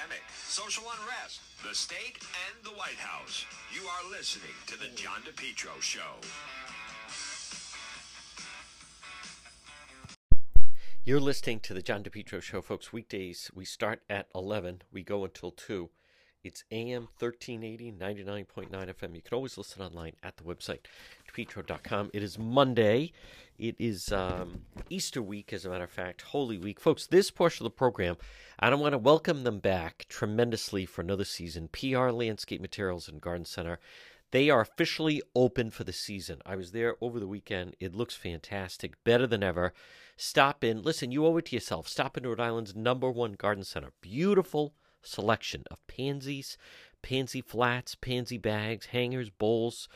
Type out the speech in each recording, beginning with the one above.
pandemic, social unrest, the state, and the White House. You are listening to The John DePetro Show. You're listening to The John DePetro Show, folks. Weekdays, we start at 11, we go until 2. It's AM 1380, 99.9 FM. You can always listen online at the website, depetro.com. It is Monday. It is um, Easter week, as a matter of fact, Holy Week. Folks, this portion of the program, I want to welcome them back tremendously for another season. PR Landscape Materials and Garden Center. They are officially open for the season. I was there over the weekend. It looks fantastic, better than ever. Stop in. Listen, you owe it to yourself. Stop in Rhode Island's number one garden center. Beautiful selection of pansies, pansy flats, pansy bags, hangers, bowls,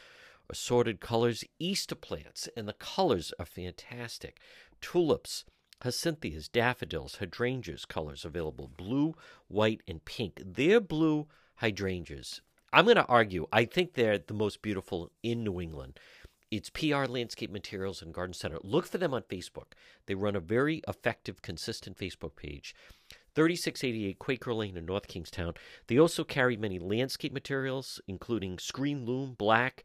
assorted colors, Easter plants, and the colors are fantastic. Tulips, hyacinthus, daffodils, hydrangeas colors available blue, white, and pink. They're blue hydrangeas. I'm going to argue, I think they're the most beautiful in New England. It's PR Landscape Materials and Garden Center. Look for them on Facebook. They run a very effective, consistent Facebook page. 3688 Quaker Lane in North Kingstown. They also carry many landscape materials, including screen loom, black,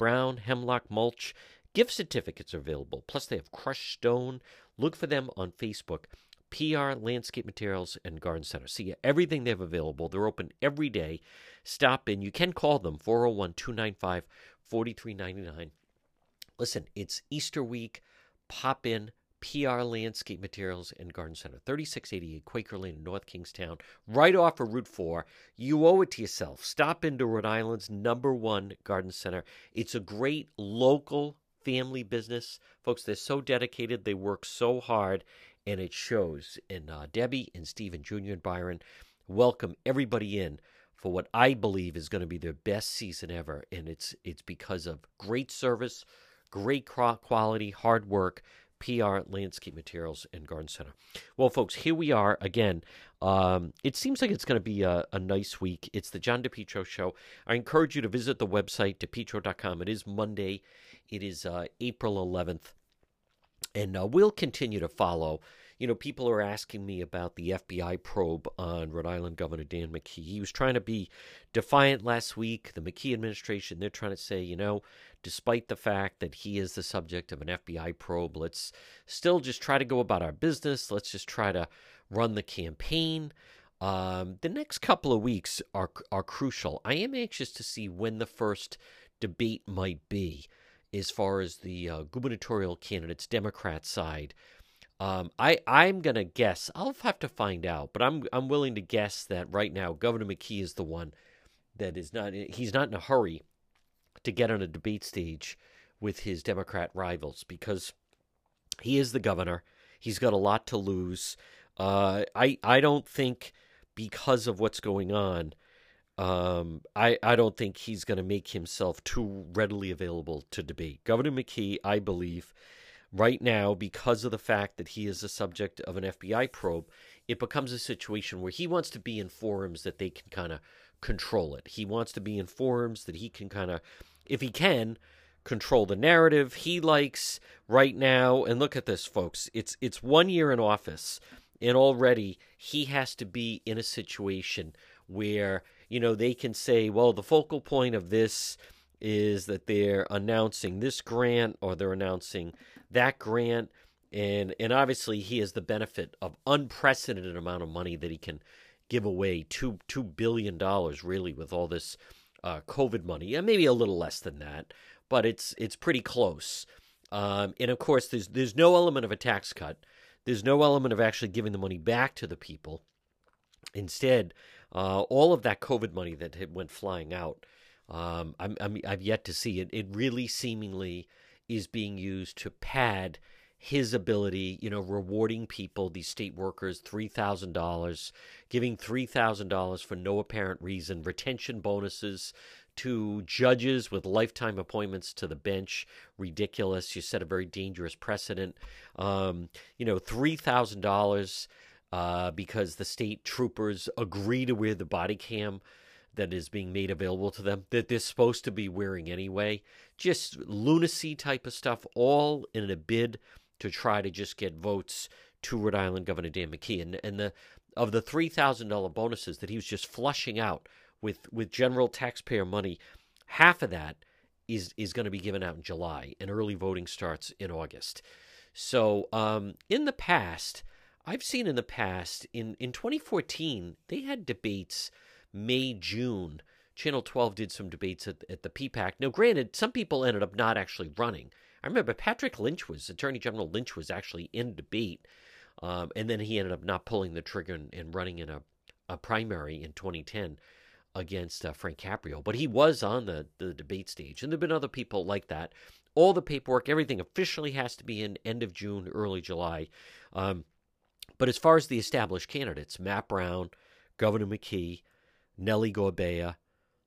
brown, hemlock, mulch. Gift certificates are available. Plus, they have crushed stone. Look for them on Facebook. PR Landscape Materials and Garden Center. See everything they have available. They're open every day. Stop in. You can call them 401 295 4399. Listen, it's Easter week. Pop in. PR Landscape Materials and Garden Center, 3688 Quaker Lane in North Kingstown, right off of Route 4. You owe it to yourself. Stop into Rhode Island's number one garden center. It's a great local family business. Folks, they're so dedicated, they work so hard, and it shows. And uh, Debbie and Stephen Jr. and Byron welcome everybody in for what I believe is going to be their best season ever. And it's, it's because of great service, great quality, hard work PR Landscape Materials and Garden Center. Well, folks, here we are again. Um, it seems like it's going to be a, a, nice week. It's the John DePetro Show. I encourage you to visit the website, depetro.com. It is Monday, it is uh, April 11th, and uh, we'll continue to follow. You know, people are asking me about the FBI probe on Rhode Island Governor Dan McKee. He was trying to be defiant last week. The McKee administration, they're trying to say, you know, despite the fact that he is the subject of an FBI probe. Let's still just try to go about our business. Let's just try to run the campaign. Um, the next couple of weeks are are crucial. I am anxious to see when the first debate might be, as far as the uh, gubernatorial candidates, Democrat side. Um, I I'm gonna guess. I'll have to find out, but I'm I'm willing to guess that right now Governor McKee is the one that is not. He's not in a hurry to get on a debate stage with his Democrat rivals because he is the governor. He's got a lot to lose. Uh, I I don't think because of what's going on, um, I I don't think he's going to make himself too readily available to debate. Governor McKee, I believe, right now because of the fact that he is the subject of an FBI probe, it becomes a situation where he wants to be in forums that they can kind of control it. He wants to be in forums that he can kind of if he can, control the narrative he likes right now. And look at this, folks. It's it's one year in office, and already he has to be in a situation where you know they can say, well, the focal point of this is that they're announcing this grant or they're announcing that grant and and obviously he has the benefit of unprecedented amount of money that he can give away two two billion dollars really with all this uh, COVID money, and maybe a little less than that, but it's it's pretty close. Um, and of course, there's there's no element of a tax cut. There's no element of actually giving the money back to the people. Instead, uh, all of that COVID money that went flying out, um, I'm, I'm, I've yet to see it. It really seemingly is being used to pad his ability, you know, rewarding people, these state workers, $3,000, giving $3,000 for no apparent reason, retention bonuses to judges with lifetime appointments to the bench. Ridiculous. You set a very dangerous precedent. Um, you know, $3,000 uh, because the state troopers agree to wear the body cam that is being made available to them that they're supposed to be wearing anyway. Just lunacy type of stuff, all in a bid to try to just get votes to Rhode Island Governor Dan McKee. And, and the of the three thousand dollar bonuses that he was just flushing out with with general taxpayer money, half of that is is going to be given out in July, and early voting starts in August. So um, in the past, I've seen in the past in in 2014 they had debates May June. Channel 12 did some debates at, at the PPAC. Now, granted, some people ended up not actually running. I remember Patrick Lynch was Attorney General Lynch was actually in debate, um, and then he ended up not pulling the trigger and, and running in a, a primary in 2010 against uh, Frank Caprio. But he was on the, the debate stage, and there've been other people like that. All the paperwork, everything officially has to be in end of June, early July. Um, but as far as the established candidates, Matt Brown, Governor McKee, Nellie Gorbea,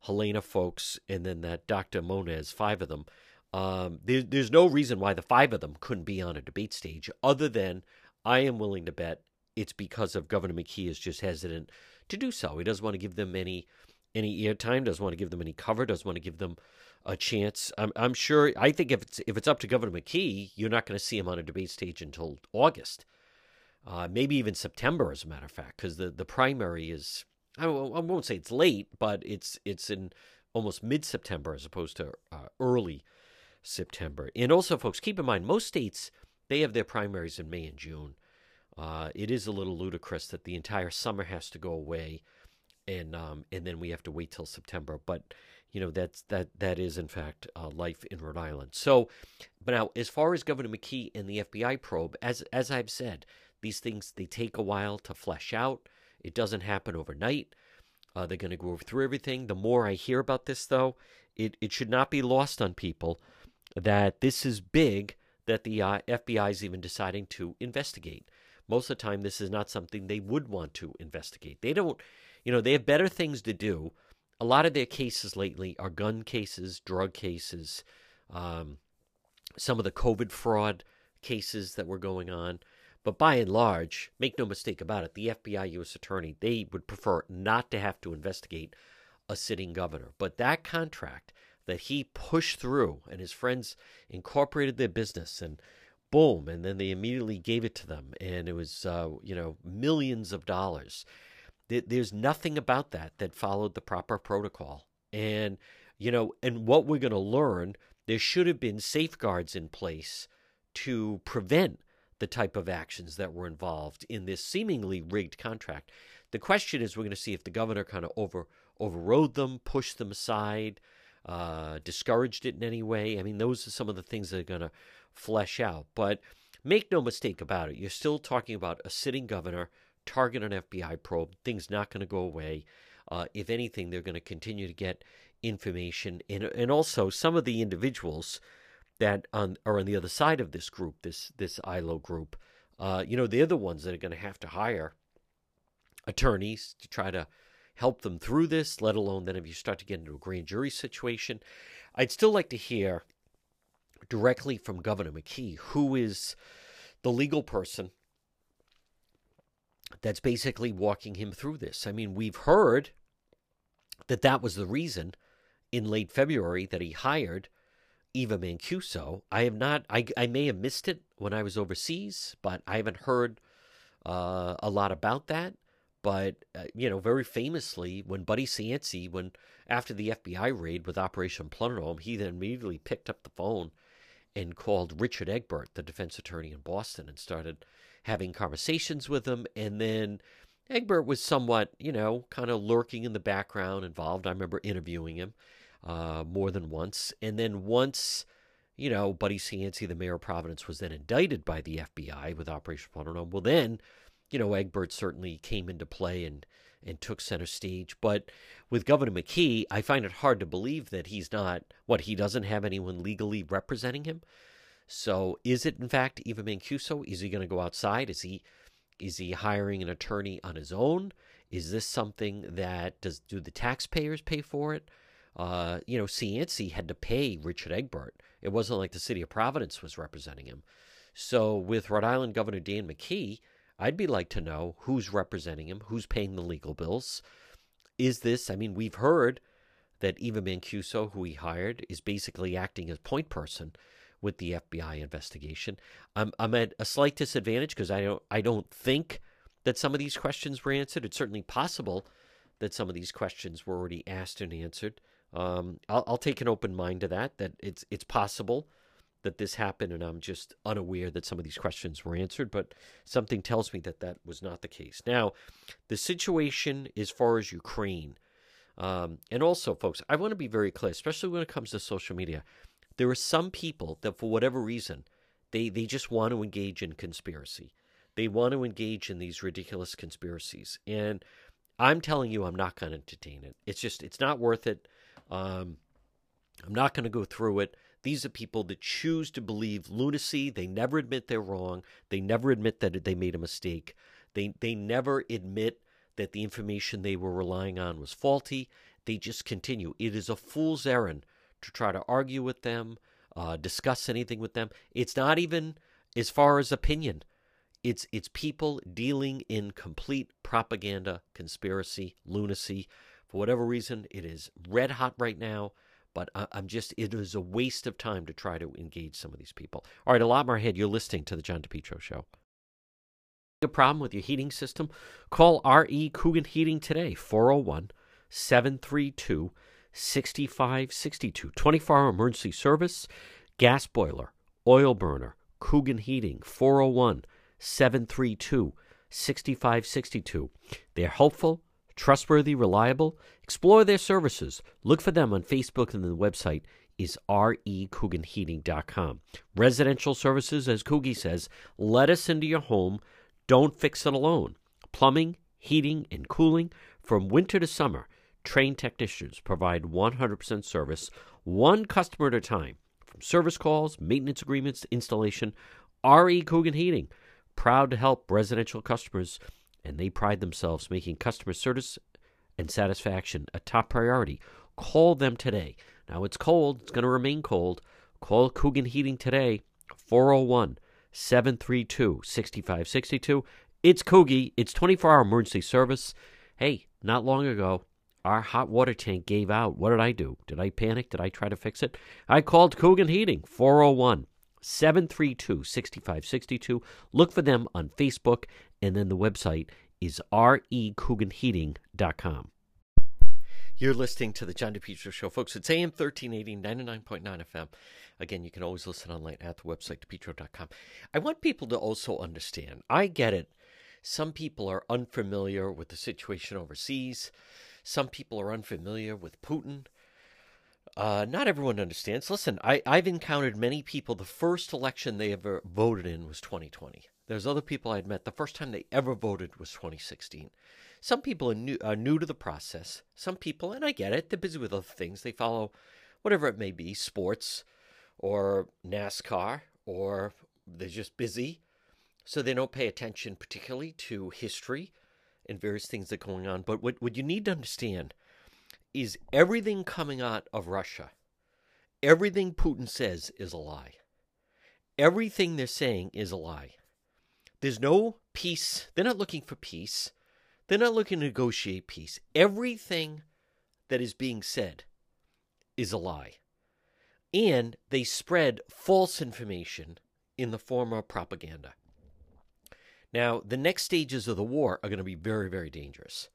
Helena Foulkes, and then that Dr. Muñoz, five of them. Um, there, there's no reason why the five of them couldn't be on a debate stage, other than I am willing to bet it's because of Governor McKee is just hesitant to do so. He doesn't want to give them any any airtime, doesn't want to give them any cover, doesn't want to give them a chance. I'm, I'm sure. I think if it's if it's up to Governor McKee, you're not going to see him on a debate stage until August, uh, maybe even September, as a matter of fact, because the the primary is I won't say it's late, but it's it's in almost mid September as opposed to uh, early September. And also, folks, keep in mind most states they have their primaries in May and June. Uh, it is a little ludicrous that the entire summer has to go away, and um, and then we have to wait till September. But you know that's that that is in fact uh, life in Rhode Island. So, but now as far as Governor McKee and the FBI probe, as as I've said, these things they take a while to flesh out. It doesn't happen overnight. Uh, they're going to go through everything. The more I hear about this, though, it, it should not be lost on people that this is big that the uh, FBI is even deciding to investigate. Most of the time, this is not something they would want to investigate. They don't, you know, they have better things to do. A lot of their cases lately are gun cases, drug cases, um, some of the COVID fraud cases that were going on. But by and large, make no mistake about it, the FBI U.S. Attorney, they would prefer not to have to investigate a sitting governor. But that contract that he pushed through and his friends incorporated their business and boom, and then they immediately gave it to them. And it was, uh, you know, millions of dollars. There's nothing about that that followed the proper protocol. And, you know, and what we're going to learn, there should have been safeguards in place to prevent the type of actions that were involved in this seemingly rigged contract. The question is, we're going to see if the governor kind of over overrode them, pushed them aside, uh, discouraged it in any way. I mean, those are some of the things that are going to flesh out. But make no mistake about it, you're still talking about a sitting governor, target an FBI probe. Things not going to go away. Uh, if anything, they're going to continue to get information, and and also some of the individuals that on, are on the other side of this group, this this ILO group, uh, you know, they're the ones that are going to have to hire attorneys to try to help them through this. Let alone then if you start to get into a grand jury situation, I'd still like to hear directly from Governor McKee, who is the legal person that's basically walking him through this. I mean, we've heard that that was the reason in late February that he hired Eva Mancuso. I have not. I I may have missed it when I was overseas, but I haven't heard uh, a lot about that. But uh, you know, very famously, when Buddy Cianci, when after the FBI raid with Operation Plunderdome, he then immediately picked up the phone and called Richard Egbert, the defense attorney in Boston, and started having conversations with him. And then Egbert was somewhat, you know, kind of lurking in the background, involved. I remember interviewing him uh, more than once. And then once, you know, Buddy Cianci, the mayor of Providence, was then indicted by the FBI with Operation Plunderdome. Well, then, you know, Egbert certainly came into play and and took center stage. But with Governor McKee, I find it hard to believe that he's not what he doesn't have anyone legally representing him. So is it in fact Eva Mancuso? Is he going to go outside? Is he is he hiring an attorney on his own? Is this something that does do the taxpayers pay for it? Uh, you know, Cianci had to pay Richard Egbert. It wasn't like the city of Providence was representing him. So with Rhode Island Governor Dan McKee, I'd be like to know who's representing him, who's paying the legal bills. Is this, I mean, we've heard that Eva Mancuso, who he hired, is basically acting as point person with the FBI investigation. I'm, I'm at a slight disadvantage because I don't, I don't think that some of these questions were answered. It's certainly possible that some of these questions were already asked and answered. Um, I'll, I'll take an open mind to that. That it's it's possible that this happened, and I'm just unaware that some of these questions were answered. But something tells me that that was not the case. Now, the situation as far as Ukraine, um, and also, folks, I want to be very clear, especially when it comes to social media. There are some people that, for whatever reason, they they just want to engage in conspiracy. They want to engage in these ridiculous conspiracies, and I'm telling you, I'm not going to entertain it. It's just, it's not worth it. Um, I'm not going to go through it. These are people that choose to believe lunacy. They never admit they're wrong. They never admit that they made a mistake. They they never admit that the information they were relying on was faulty. They just continue. It is a fool's errand to try to argue with them, uh, discuss anything with them. It's not even as far as opinion. It's it's people dealing in complete propaganda, conspiracy, lunacy. For whatever reason, it is red hot right now. But I, am just, it is a waste of time to try to engage some of these people. All right, a lot more ahead. You're listening to The John DePetro Show. A problem with your heating system? Call R.E. Coogan Heating today, 401 732 6562. 24 hour emergency service, gas boiler, oil burner, Coogan Heating, 401 732 6562. They're helpful, trustworthy, reliable. Explore their services. Look for them on Facebook and the website is recooganheating.com. Residential services, as Coogie says, let us into your home. Don't fix it alone. Plumbing, heating, and cooling from winter to summer. Trained technicians provide 100% service, one customer at a time. From service calls, maintenance agreements installation, RE Coogan Heating, proud to help residential customers and they pride themselves making customer service and satisfaction a top priority. Call them today. Now it's cold, it's going to remain cold. Call Coogan Heating today, 401 732 6562. It's Coogie, it's 24 hour emergency service. Hey, not long ago, our hot water tank gave out. What did I do? Did I panic? Did I try to fix it? I called Coogan Heating, 401 732 6562. Look for them on Facebook, and then the website is recooganheating.com. You're listening to the John DePetro Show, folks. It's AM 1380, 99.9 FM. Again, you can always listen online at the website, depetro.com. I want people to also understand I get it. Some people are unfamiliar with the situation overseas, some people are unfamiliar with Putin. Uh, not everyone understands. Listen, I, I've encountered many people. The first election they ever voted in was 2020. There's other people I'd met. The first time they ever voted was 2016. Some people are new, are new to the process. Some people, and I get it, they're busy with other things. They follow whatever it may be sports or NASCAR, or they're just busy. So they don't pay attention particularly to history and various things that are going on. But what, what you need to understand is everything coming out of Russia, everything Putin says is a lie. Everything they're saying is a lie. There's no peace. They're not looking for peace. They're not looking to negotiate peace. Everything that is being said is a lie. And they spread false information in the form of propaganda. Now, the next stages of the war are going to be very, very dangerous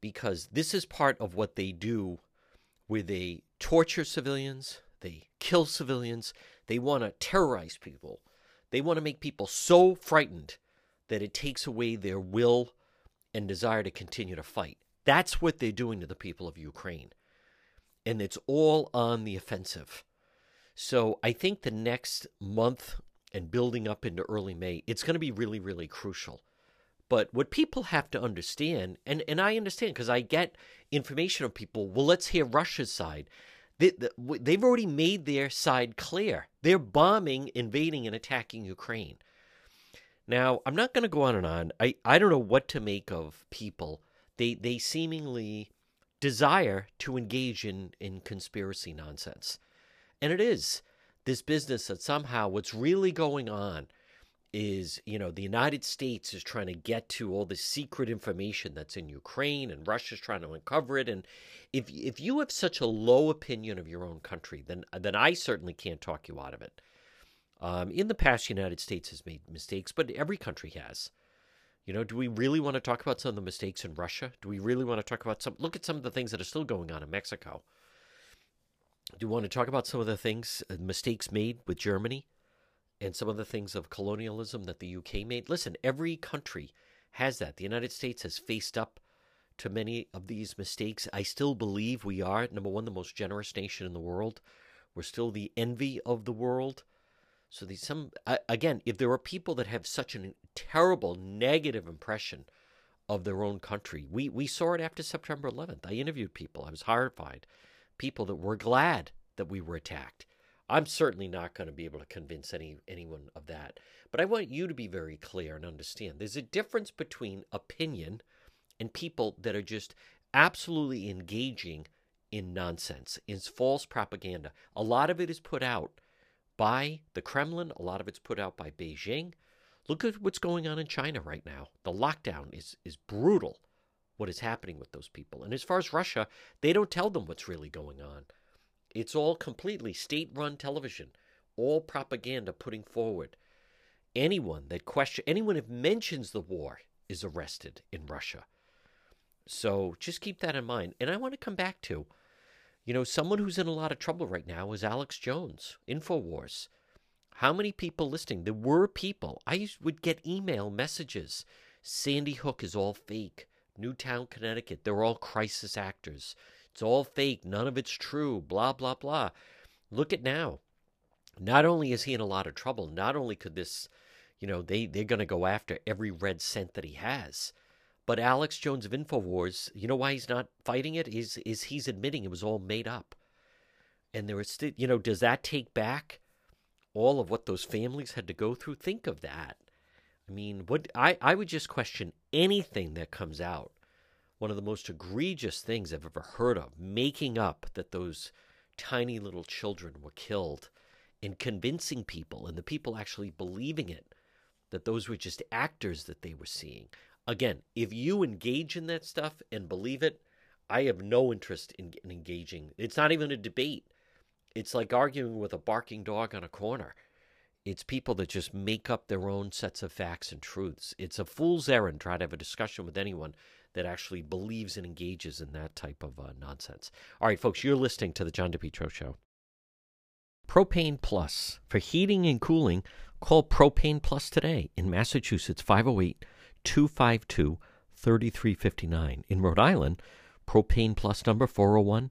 because this is part of what they do where they torture civilians, they kill civilians, they want to terrorize people. They want to make people so frightened that it takes away their will and desire to continue to fight. That's what they're doing to the people of Ukraine. And it's all on the offensive. So I think the next month and building up into early May, it's going to be really, really crucial but what people have to understand, and, and I understand because I get information of people, well, let's hear Russia's side. They, they've already made their side clear. They're bombing, invading, and attacking Ukraine. Now, I'm not going to go on and on. I, I don't know what to make of people. They, they seemingly desire to engage in, in conspiracy nonsense. And it is this business that somehow what's really going on is you know the United States is trying to get to all the secret information that's in Ukraine and Russia's trying to uncover it and if if you have such a low opinion of your own country then then I certainly can't talk you out of it. Um, in the past, the United States has made mistakes, but every country has. You know, do we really want to talk about some of the mistakes in Russia? Do we really want to talk about some? Look at some of the things that are still going on in Mexico. Do we want to talk about some of the things, uh, mistakes made with Germany, and some of the things of colonialism that the UK made? Listen, every country has that. The United States has faced up to many of these mistakes. I still believe we are, number one, the most generous nation in the world. We're still the envy of the world. So these some again, if there are people that have such a terrible negative impression of their own country, we we saw it after September 11th. I interviewed people. I was horrified. People that were glad that we were attacked. I'm certainly not going to be able to convince any anyone of that. But I want you to be very clear and understand. There's a difference between opinion and people that are just absolutely engaging in nonsense, in false propaganda. A lot of it is put out by the Kremlin, a lot of it's put out by Beijing. Look at what's going on in China right now. The lockdown is, is brutal, what is happening with those people. And as far as Russia, they don't tell them what's really going on. It's all completely state run television, all propaganda putting forward. Anyone that question anyone that mentions the war is arrested in Russia. So just keep that in mind. And I want to come back to, you know, someone who's in a lot of trouble right now is Alex Jones, InfoWars. How many people listening? There were people. I would get email messages. Sandy Hook is all fake. Newtown, Connecticut, they're all crisis actors. It's all fake. None of it's true. Blah, blah, blah. Look at now. Not only is he in a lot of trouble, not only could this, you know, they, they're going to go after every red cent that he has. But Alex Jones of Infowars, you know why he's not fighting it? Is is he's admitting it was all made up. And there was you know, does that take back all of what those families had to go through? Think of that. I mean, what I, I would just question anything that comes out. One of the most egregious things I've ever heard of, making up that those tiny little children were killed and convincing people and the people actually believing it that those were just actors that they were seeing. Again, if you engage in that stuff and believe it, I have no interest in, in engaging. It's not even a debate. It's like arguing with a barking dog on a corner. It's people that just make up their own sets of facts and truths. It's a fool's errand try to have a discussion with anyone that actually believes and engages in that type of uh, nonsense. All right, folks, you're listening to the John DePetro Show. Propane Plus. For heating and cooling, call Propane Plus today in Massachusetts, 508 252 3359. In Rhode Island, propane plus number 401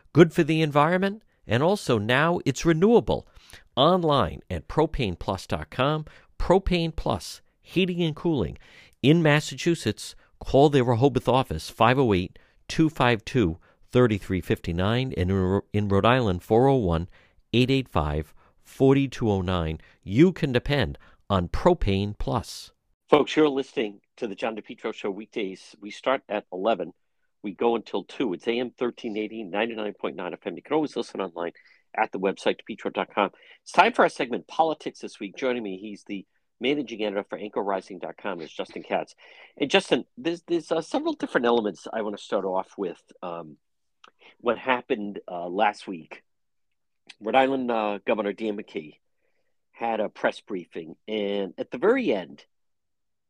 good for the environment, and also now it's renewable. Online at propaneplus.com. Propane Plus, heating and cooling. In Massachusetts, call their Rehoboth office 508 252 3359 and in Rhode Island 401 885 4209. You can depend on Propane Plus. Folks, you're listening to the John DePetro Show weekdays. We start at 11. We go until 2. It's AM 1380, 99.9 FM. You can always listen online at the website, depetro.com. It's time for our segment, Politics This Week. Joining me, he's the managing editor for anchorrising.com is Justin Katz. And Justin, there's, there's uh, several different elements I want to start off with. Um, what happened uh, last week Rhode Island uh, Governor Dan McKee had a press briefing, and at the very end,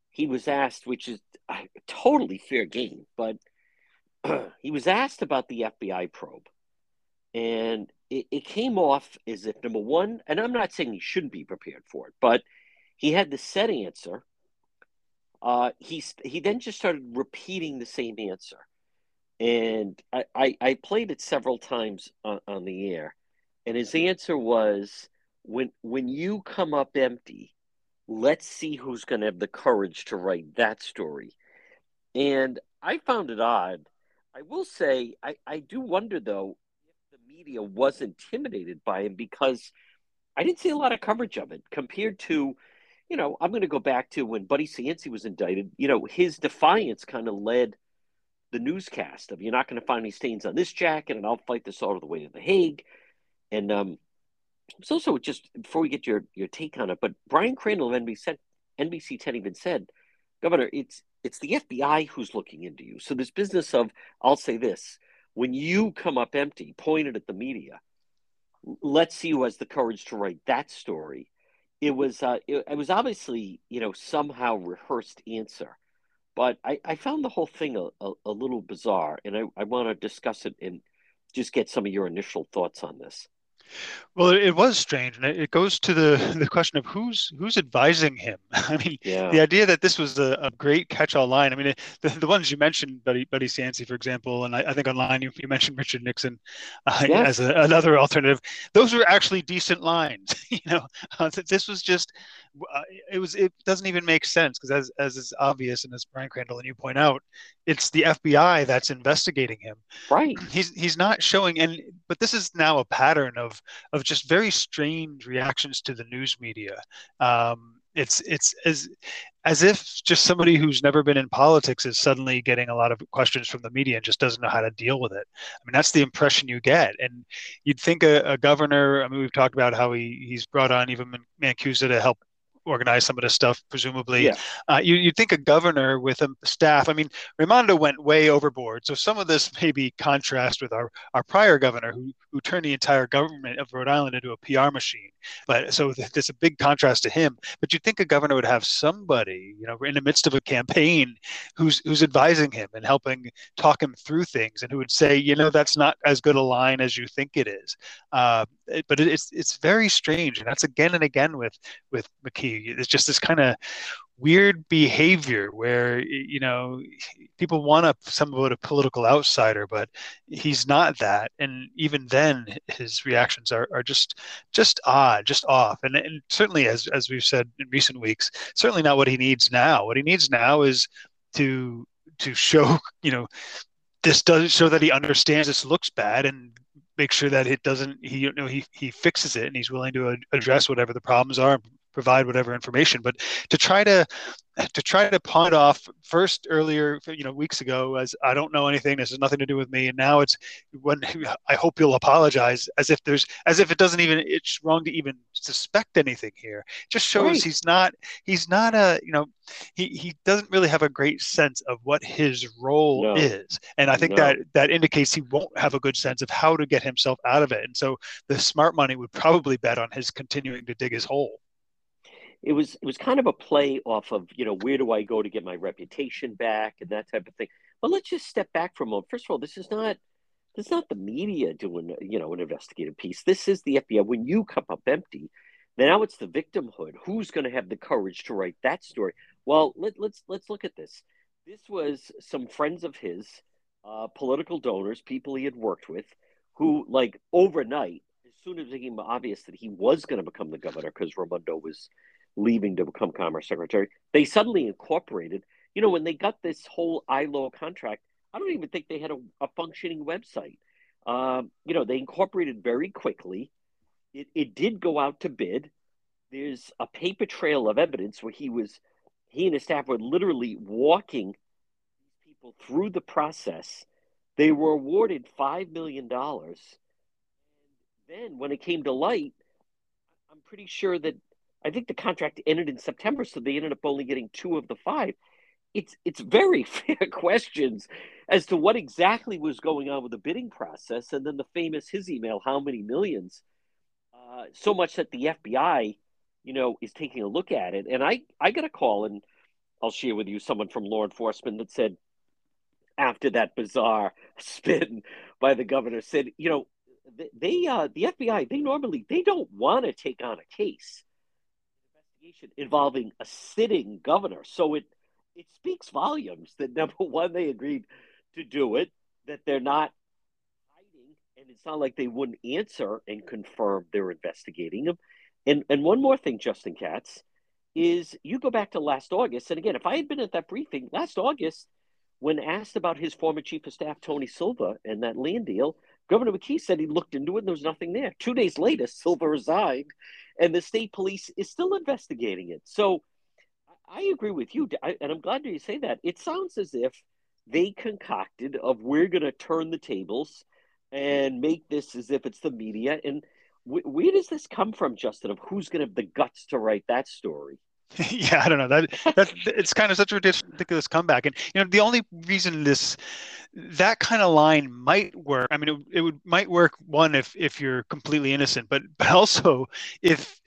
he was asked, which is a totally fair game, but he was asked about the FBI probe, and it, it came off as if number one, and I'm not saying he shouldn't be prepared for it, but he had the set answer. Uh, he he then just started repeating the same answer, and I, I, I played it several times on, on the air and his answer was when when you come up empty, let's see who's going to have the courage to write that story. And I found it odd. I will say I, I do wonder though if the media was intimidated by him because I didn't see a lot of coverage of it compared to you know, I'm going to go back to when Buddy Cianci was indicted. You know, his defiance kind of led the newscast of you're not going to find any stains on this jacket, and I'll fight this all the way to the Hague. And um, so, so just before we get your your take on it, but Brian Crandall of NBC NBC 10 even said, Governor, it's it's the FBI who's looking into you. So this business of I'll say this when you come up empty, pointed at the media, let's see who has the courage to write that story. It was uh, it, it was obviously you know somehow rehearsed answer, but I, I found the whole thing a, a, a little bizarre, and I, I want to discuss it and just get some of your initial thoughts on this. Well, it was strange, and it goes to the the question of who's who's advising him. I mean, yeah. the idea that this was a, a great catch-all line. I mean, the, the ones you mentioned, Buddy Buddy Cianci, for example, and I, I think online you, you, mentioned Richard Nixon uh, yes. as a, another alternative. Those were actually decent lines. you know, uh, this was just uh, it was it doesn't even make sense because as as is obvious and as Brian Crandall and you point out, it's the FBI that's investigating him. Right. He's he's not showing and but this is now a pattern of of just very strange reactions to the news media. Um, it's it's as as if just somebody who's never been in politics is suddenly getting a lot of questions from the media and just doesn't know how to deal with it. I mean, that's the impression you get. And you'd think a, a governor. I mean, we've talked about how he he's brought on Eva Mancuso to help organize some of this stuff, presumably. Yeah. Uh, you, you'd think a governor with a staff. I mean, Raimondo went way overboard. So some of this maybe contrast with our, our prior governor who, who turned the entire government of Rhode Island into a PR machine. But so there's a big contrast to him. But you'd think a governor would have somebody, you know, in the midst of a campaign who's who's advising him and helping talk him through things and who would say, you know, that's not as good a line as you think it is. Uh, but it's it's very strange. And that's again and again with with McKee it's just this kind of weird behavior where you know people want a somewhat a political outsider but he's not that. And even then his reactions are, are just just odd just off. And, and certainly as as we've said in recent weeks certainly not what he needs now. What he needs now is to to show you know this does show that he understands this looks bad and make sure that it doesn't he you know he he fixes it and he's willing to address whatever the problems are provide whatever information but to try to to try to pawn off first earlier you know weeks ago as i don't know anything this has nothing to do with me and now it's when i hope you'll apologize as if there's as if it doesn't even it's wrong to even suspect anything here it just shows right. he's not he's not a you know he he doesn't really have a great sense of what his role no. is and i think no. that that indicates he won't have a good sense of how to get himself out of it and so the smart money would probably bet on his continuing to dig his hole it was it was kind of a play off of you know where do I go to get my reputation back and that type of thing. But let's just step back for a moment. First of all, this is not this is not the media doing you know an investigative piece. This is the FBI. When you come up empty, then now it's the victimhood. Who's going to have the courage to write that story? Well, let, let's let's look at this. This was some friends of his, uh, political donors, people he had worked with, who like overnight, as soon as it became obvious that he was going to become the governor, because Raimondo was leaving to become Commerce Secretary. They suddenly incorporated, you know, when they got this whole ILO contract, I don't even think they had a, a functioning website. Um, you know, they incorporated very quickly. It, it did go out to bid. There's a paper trail of evidence where he was, he and his staff were literally walking people through the process. They were awarded $5 million. And then when it came to light, I'm pretty sure that I think the contract ended in September, so they ended up only getting two of the five. It's it's very fair questions as to what exactly was going on with the bidding process, and then the famous his email, how many millions? Uh, so much that the FBI, you know, is taking a look at it. And I I got a call, and I'll share with you someone from law enforcement that said after that bizarre spin by the governor said, you know, they uh, the FBI they normally they don't want to take on a case investigation involving a sitting governor. So it it speaks volumes that number one they agreed to do it, that they're not hiding, and it's not like they wouldn't answer and confirm they're investigating him. And and one more thing, Justin Katz, is you go back to last August, and again, if I had been at that briefing last August, when asked about his former chief of staff Tony Silva and that land deal, Governor McKee said he looked into it and there was nothing there. Two days later, Silva resigned, and the state police is still investigating it. So I agree with you, and I'm glad you say that. It sounds as if they concocted of we're going to turn the tables and make this as if it's the media. And where does this come from, Justin? Of who's going to have the guts to write that story? yeah, I don't know that that it's kind of such a ridiculous comeback, and you know the only reason this that kind of line might work. I mean, it, it would might work one if if you're completely innocent, but but also if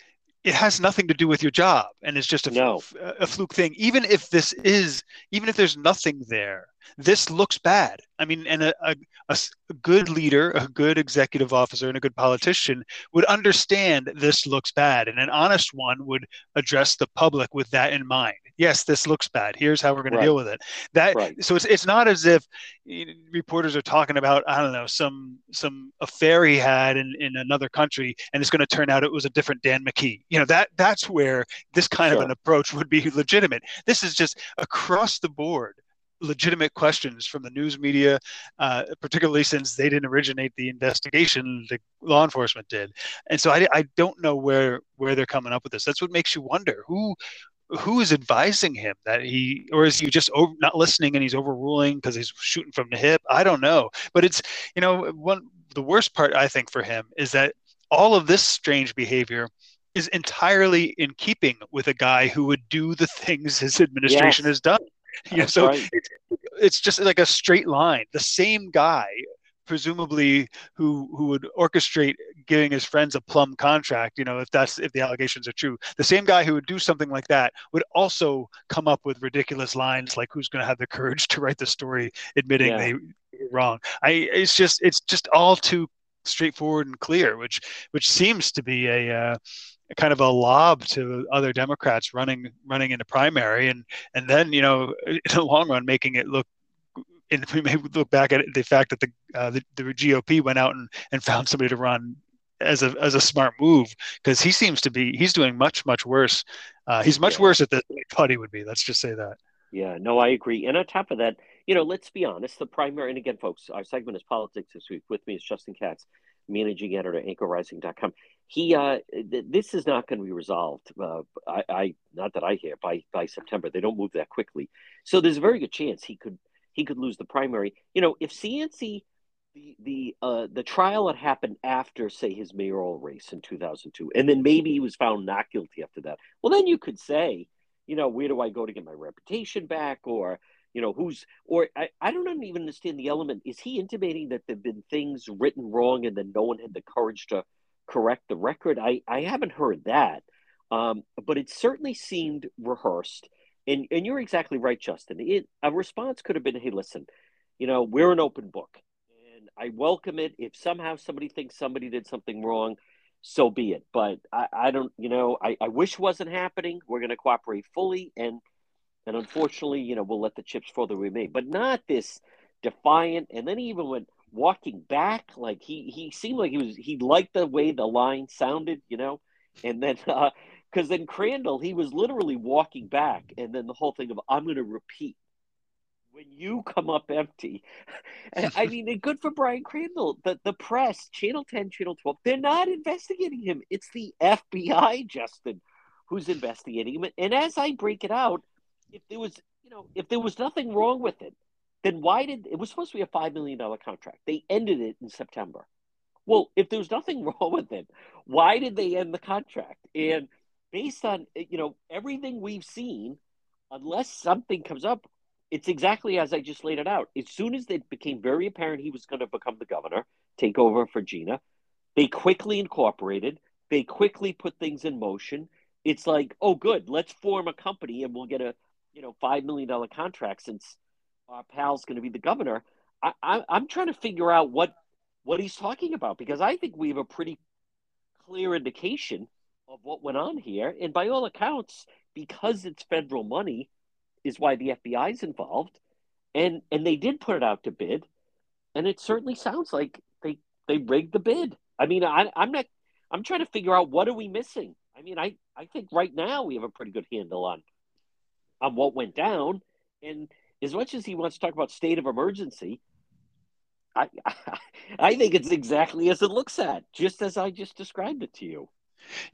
it has nothing to do with your job and it's just a, no. a fluke thing. Even if this is, even if there's nothing there, this looks bad. I mean, and a, a, a, good leader, a good executive officer, and a good politician would understand this looks bad. And an honest one would address the public with that in mind. Yes, this looks bad. Here's how we're going right. to deal with it. That right. so it's it's not as if reporters are talking about I don't know some some affair he had in, in another country, and it's going to turn out it was a different Dan McKee. You know that that's where this kind sure. of an approach would be legitimate. This is just across the board legitimate questions from the news media, uh, particularly since they didn't originate the investigation, the law enforcement did. And so I, I don't know where where they're coming up with this. That's what makes you wonder who who is advising him that he or is he just over, not listening and he's overruling because he's shooting from the hip i don't know but it's you know one the worst part i think for him is that all of this strange behavior is entirely in keeping with a guy who would do the things his administration yes. has done you know, so right. it's, it's just like a straight line. The same guy, presumably, who who would orchestrate giving his friends a plum contract, you know, if that's if the allegations are true, the same guy who would do something like that would also come up with ridiculous lines like, "Who's going to have the courage to write the story admitting yeah. they were wrong?" I it's just it's just all too straightforward and clear, which which seems to be a uh, kind of a lob to other Democrats running running in the primary, and and then you know in the long run making it look. And we may look back at the fact that the, uh, the the GOP went out and, and found somebody to run as a as a smart move because he seems to be he's doing much much worse. Uh, he's much yeah. worse at this than I thought he would be. Let's just say that. Yeah, no, I agree. And on top of that, you know, let's be honest. The primary, and again, folks, our segment is politics this week. With me is Justin Katz, managing editor, anchorrising.com he uh, th- this is not going to be resolved. Uh, I, I, not that I hear by by September. They don't move that quickly, so there's a very good chance he could he could lose the primary. You know, if Cianci the the uh, the trial had happened after, say, his mayoral race in 2002, and then maybe he was found not guilty after that. Well, then you could say, you know, where do I go to get my reputation back, or you know, who's or I, I don't even understand the element. Is he intimating that there've been things written wrong and then no one had the courage to correct the record. I, I haven't heard that, um, but it certainly seemed rehearsed. And, and you're exactly right, Justin. It, a response could have been, hey, listen, you know, we're an open book. And I welcome it. If somehow somebody thinks somebody did something wrong, so be it. But I, I don't, you know, I, I wish wasn't happening. We're going to cooperate fully. And, and unfortunately, you know, we'll let the chips fall the way may. But not this defiant. And then he even went, walking back like he he seemed like he was he liked the way the line sounded you know and then uh because then crandall he was literally walking back and then the whole thing of i'm going to repeat when you come up empty i mean good for brian crandall the, the press channel 10 channel 12 they're not investigating him it's the fbi justin who's investigating him and as i break it out if there was you know if there was nothing wrong with it then why did it was supposed to be a five million dollar contract? They ended it in September. Well, if there's nothing wrong with it, why did they end the contract? And based on you know everything we've seen, unless something comes up, it's exactly as I just laid it out. As soon as it became very apparent he was going to become the governor, take over for Gina, they quickly incorporated. They quickly put things in motion. It's like, oh, good, let's form a company and we'll get a you know five million dollar contract since our pal's going to be the governor. I, I, I'm trying to figure out what what he's talking about because I think we have a pretty clear indication of what went on here, and by all accounts, because it's federal money, is why the FBI is involved, and and they did put it out to bid, and it certainly sounds like they they rigged the bid. I mean, I, I'm not. I'm trying to figure out what are we missing. I mean, I I think right now we have a pretty good handle on on what went down, and as much as he wants to talk about state of emergency, I, I I think it's exactly as it looks at, just as I just described it to you.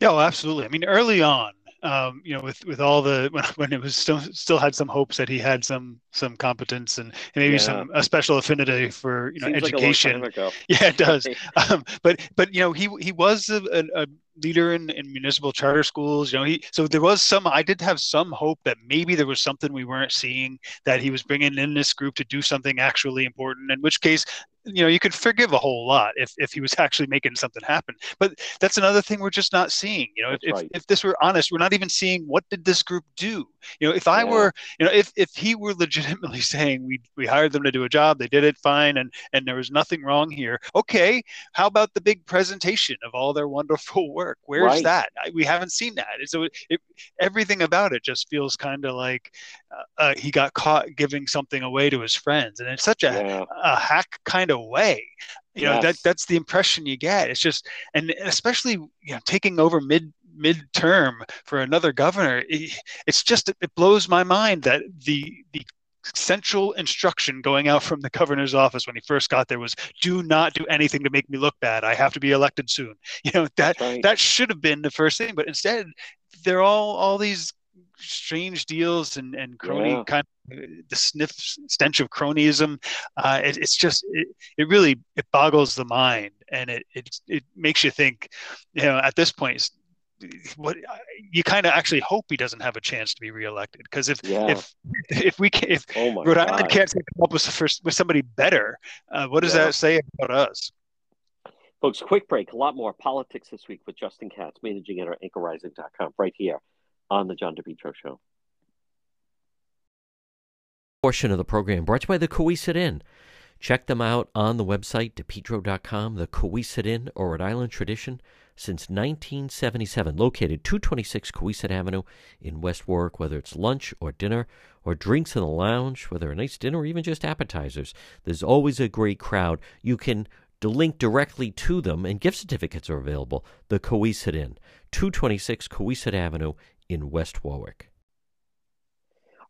Yeah, well, absolutely. I mean, early on, um, you know, with with all the when, when it was still still had some hopes that he had some some competence and, and maybe yeah. some a special affinity for you know Seems education. Like yeah, it does. um, but but you know, he he was a, a, a leader in, in municipal charter schools. You know, he so there was some. I did have some hope that maybe there was something we weren't seeing that he was bringing in this group to do something actually important. In which case, you know you could forgive a whole lot if, if he was actually making something happen but that's another thing we're just not seeing you know if, right. if, if, this were honest we're not even seeing what did this group do you know if i yeah. were you know if, if he were legitimately saying we we hired them to do a job they did it fine and and there was nothing wrong here okay how about the big presentation of all their wonderful work where's right. that I, we haven't seen that so it, everything about it just feels kind of like uh, uh, he got caught giving something away to his friends and it's such a, yeah. a hack kind of way you yes. know that that's the impression you get it's just and especially you know taking over mid midterm for another governor it, it's just it blows my mind that the the central instruction going out from the governor's office when he first got there was do not do anything to make me look bad i have to be elected soon you know that right. that should have been the first thing but instead they're all all these strange deals and and crony yeah. kind of the sniff stench of cronyism. Uh, it, it's just it, it really it boggles the mind and it it it makes you think. You know, at this point, what you kind of actually hope he doesn't have a chance to be reelected because if yeah. if if we can, if oh Rhode God. Island can't come up with first, with somebody better, uh, what does yeah. that say about us? Folks, quick break. A lot more politics this week with Justin Katz, managing editor at anchorrising.com, right here on the John DePetro Show. Portion of the program brought to you by the Cowesett Inn. Check them out on the website, depetro.com, the Cowesett Inn or Rhode Island tradition since 1977, located 226 Cowesett Avenue in West Warwick, whether it's lunch or dinner or drinks in the lounge, whether a nice dinner or even just appetizers. There's always a great crowd. You can link directly to them, and gift certificates are available. The Cowesett Inn, 226 Cowesett Avenue in West Warwick.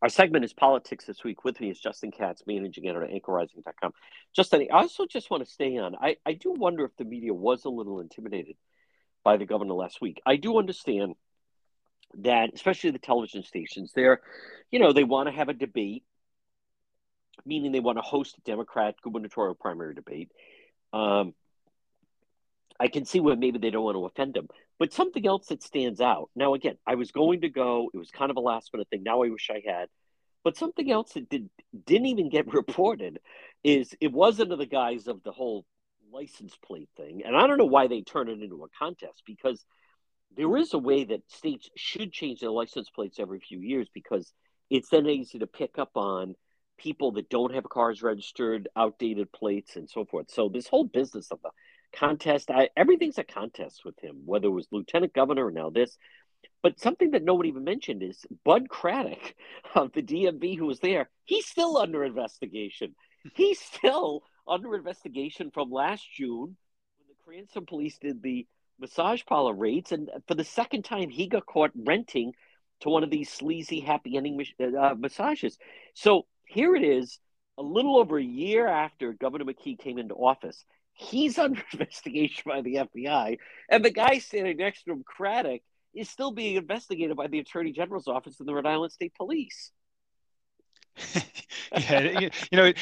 Our segment is Politics This Week. With me is Justin Katz, managing editor at anchorrising.com. Justin, I also just want to stay on. I, I do wonder if the media was a little intimidated by the governor last week. I do understand that, especially the television stations, they're, you know, they want to have a debate, meaning they want to host a Democrat gubernatorial primary debate. Um, I can see where maybe they don't want to offend him. But something else that stands out. Now, again, I was going to go. It was kind of a last minute thing. Now I wish I had. But something else that did didn't even get reported is it was under the guise of the whole license plate thing. And I don't know why they turn it into a contest because there is a way that states should change their license plates every few years because it's then easy to pick up on people that don't have cars registered, outdated plates, and so forth. So this whole business of the contest. I, everything's a contest with him, whether it was lieutenant governor or now this. But something that nobody even mentioned is Bud Craddock of the DMV who was there. He's still under investigation. He's still under investigation from last June when the Cranston police did the massage parlor raids. And for the second time, he got caught renting to one of these sleazy happy ending uh, massages. So here it is, a little over a year after Governor McKee came into office. He's under investigation by the FBI, and the guy standing next to him, Craddock, is still being investigated by the Attorney General's office and the Rhode Island State Police. yeah, you know,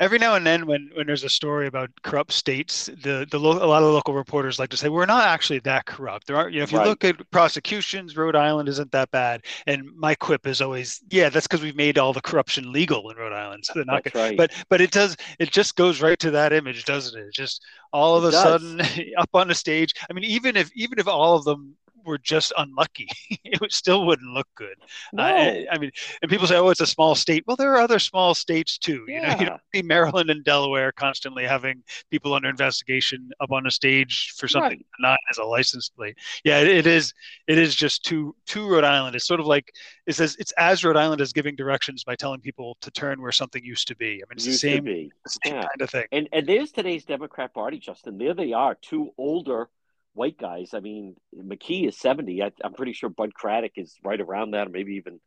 every now and then when, when there's a story about corrupt states, the the lo- a lot of local reporters like to say we're not actually that corrupt. There are, you know, if you right. look at prosecutions, Rhode Island isn't that bad. And my quip is always, yeah, that's because we've made all the corruption legal in Rhode Island, so they're not. That's. Right. But but it does it just goes right to that image, doesn't it? just all of it a does. sudden up on the stage. I mean, even if even if all of them were just unlucky, it still wouldn't look good. No. Uh, I mean, and people say, "Oh, it's a small state." Well, there are other small states too. Yeah. You know, you don't see Maryland and Delaware constantly having people under investigation up on a stage for something right. not as a license plate. Yeah, it, it is. It is just too too Rhode Island. It's sort of like it says it's as Rhode Island as giving directions by telling people to turn where something used to be. I mean, it's used the same, the same yeah. kind of thing. And and there's today's Democrat Party, Justin. There they are, two older white guys. I mean, McKee is 70. I, am pretty sure Bud Craddock is right around that, or maybe even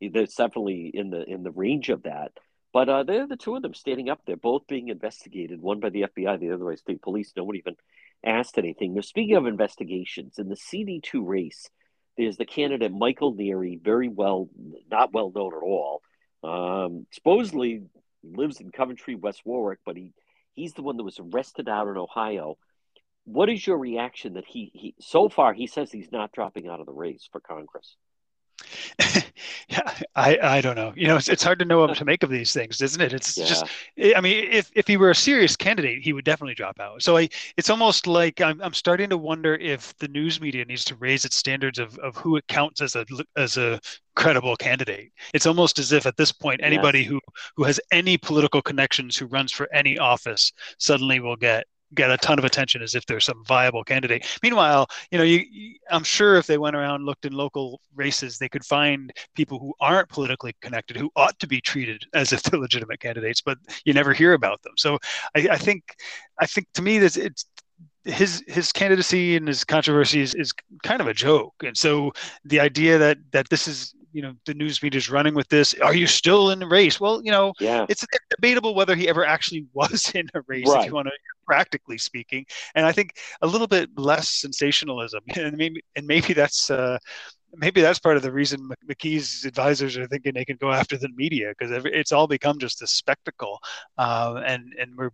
there's definitely in the in the range of that. But uh, they're the two of them standing up there, both being investigated, one by the FBI, the other by state police. No one even asked anything. Now, speaking of investigations, in the CD2 race, there's the candidate Michael Neary, very well, not well known at all. Um, supposedly lives in Coventry, West Warwick, but he he's the one that was arrested out in Ohio. What is your reaction that he, he so far he says he's not dropping out of the race for Congress? yeah, I, I don't know. You know, it's, it's hard to know what to make of these things, isn't it? It's yeah. just, I mean, if, if he were a serious candidate, he would definitely drop out. So I, it's almost like I'm, I'm starting to wonder if the news media needs to raise its standards of, of who it counts as a, as a credible candidate. It's almost as if at this point, anybody who, who has any political connections, who runs for any office suddenly will get get a ton of attention as if there's some viable candidate. Meanwhile, you know, you, you, I'm sure if they went around looked in local races, they could find people who aren't politically connected who ought to be treated as if they're legitimate candidates, but you never hear about them. So I, I think, I think to me that it's his his candidacy and his controversy is, is kind of a joke and so the idea that that this is you know the news media is running with this are you still in the race well you know yeah. it's debatable whether he ever actually was in a race right. if you want to practically speaking and i think a little bit less sensationalism and maybe and maybe that's uh maybe that's part of the reason McKee's advisors are thinking they can go after the media because it's all become just a spectacle, uh, and and we're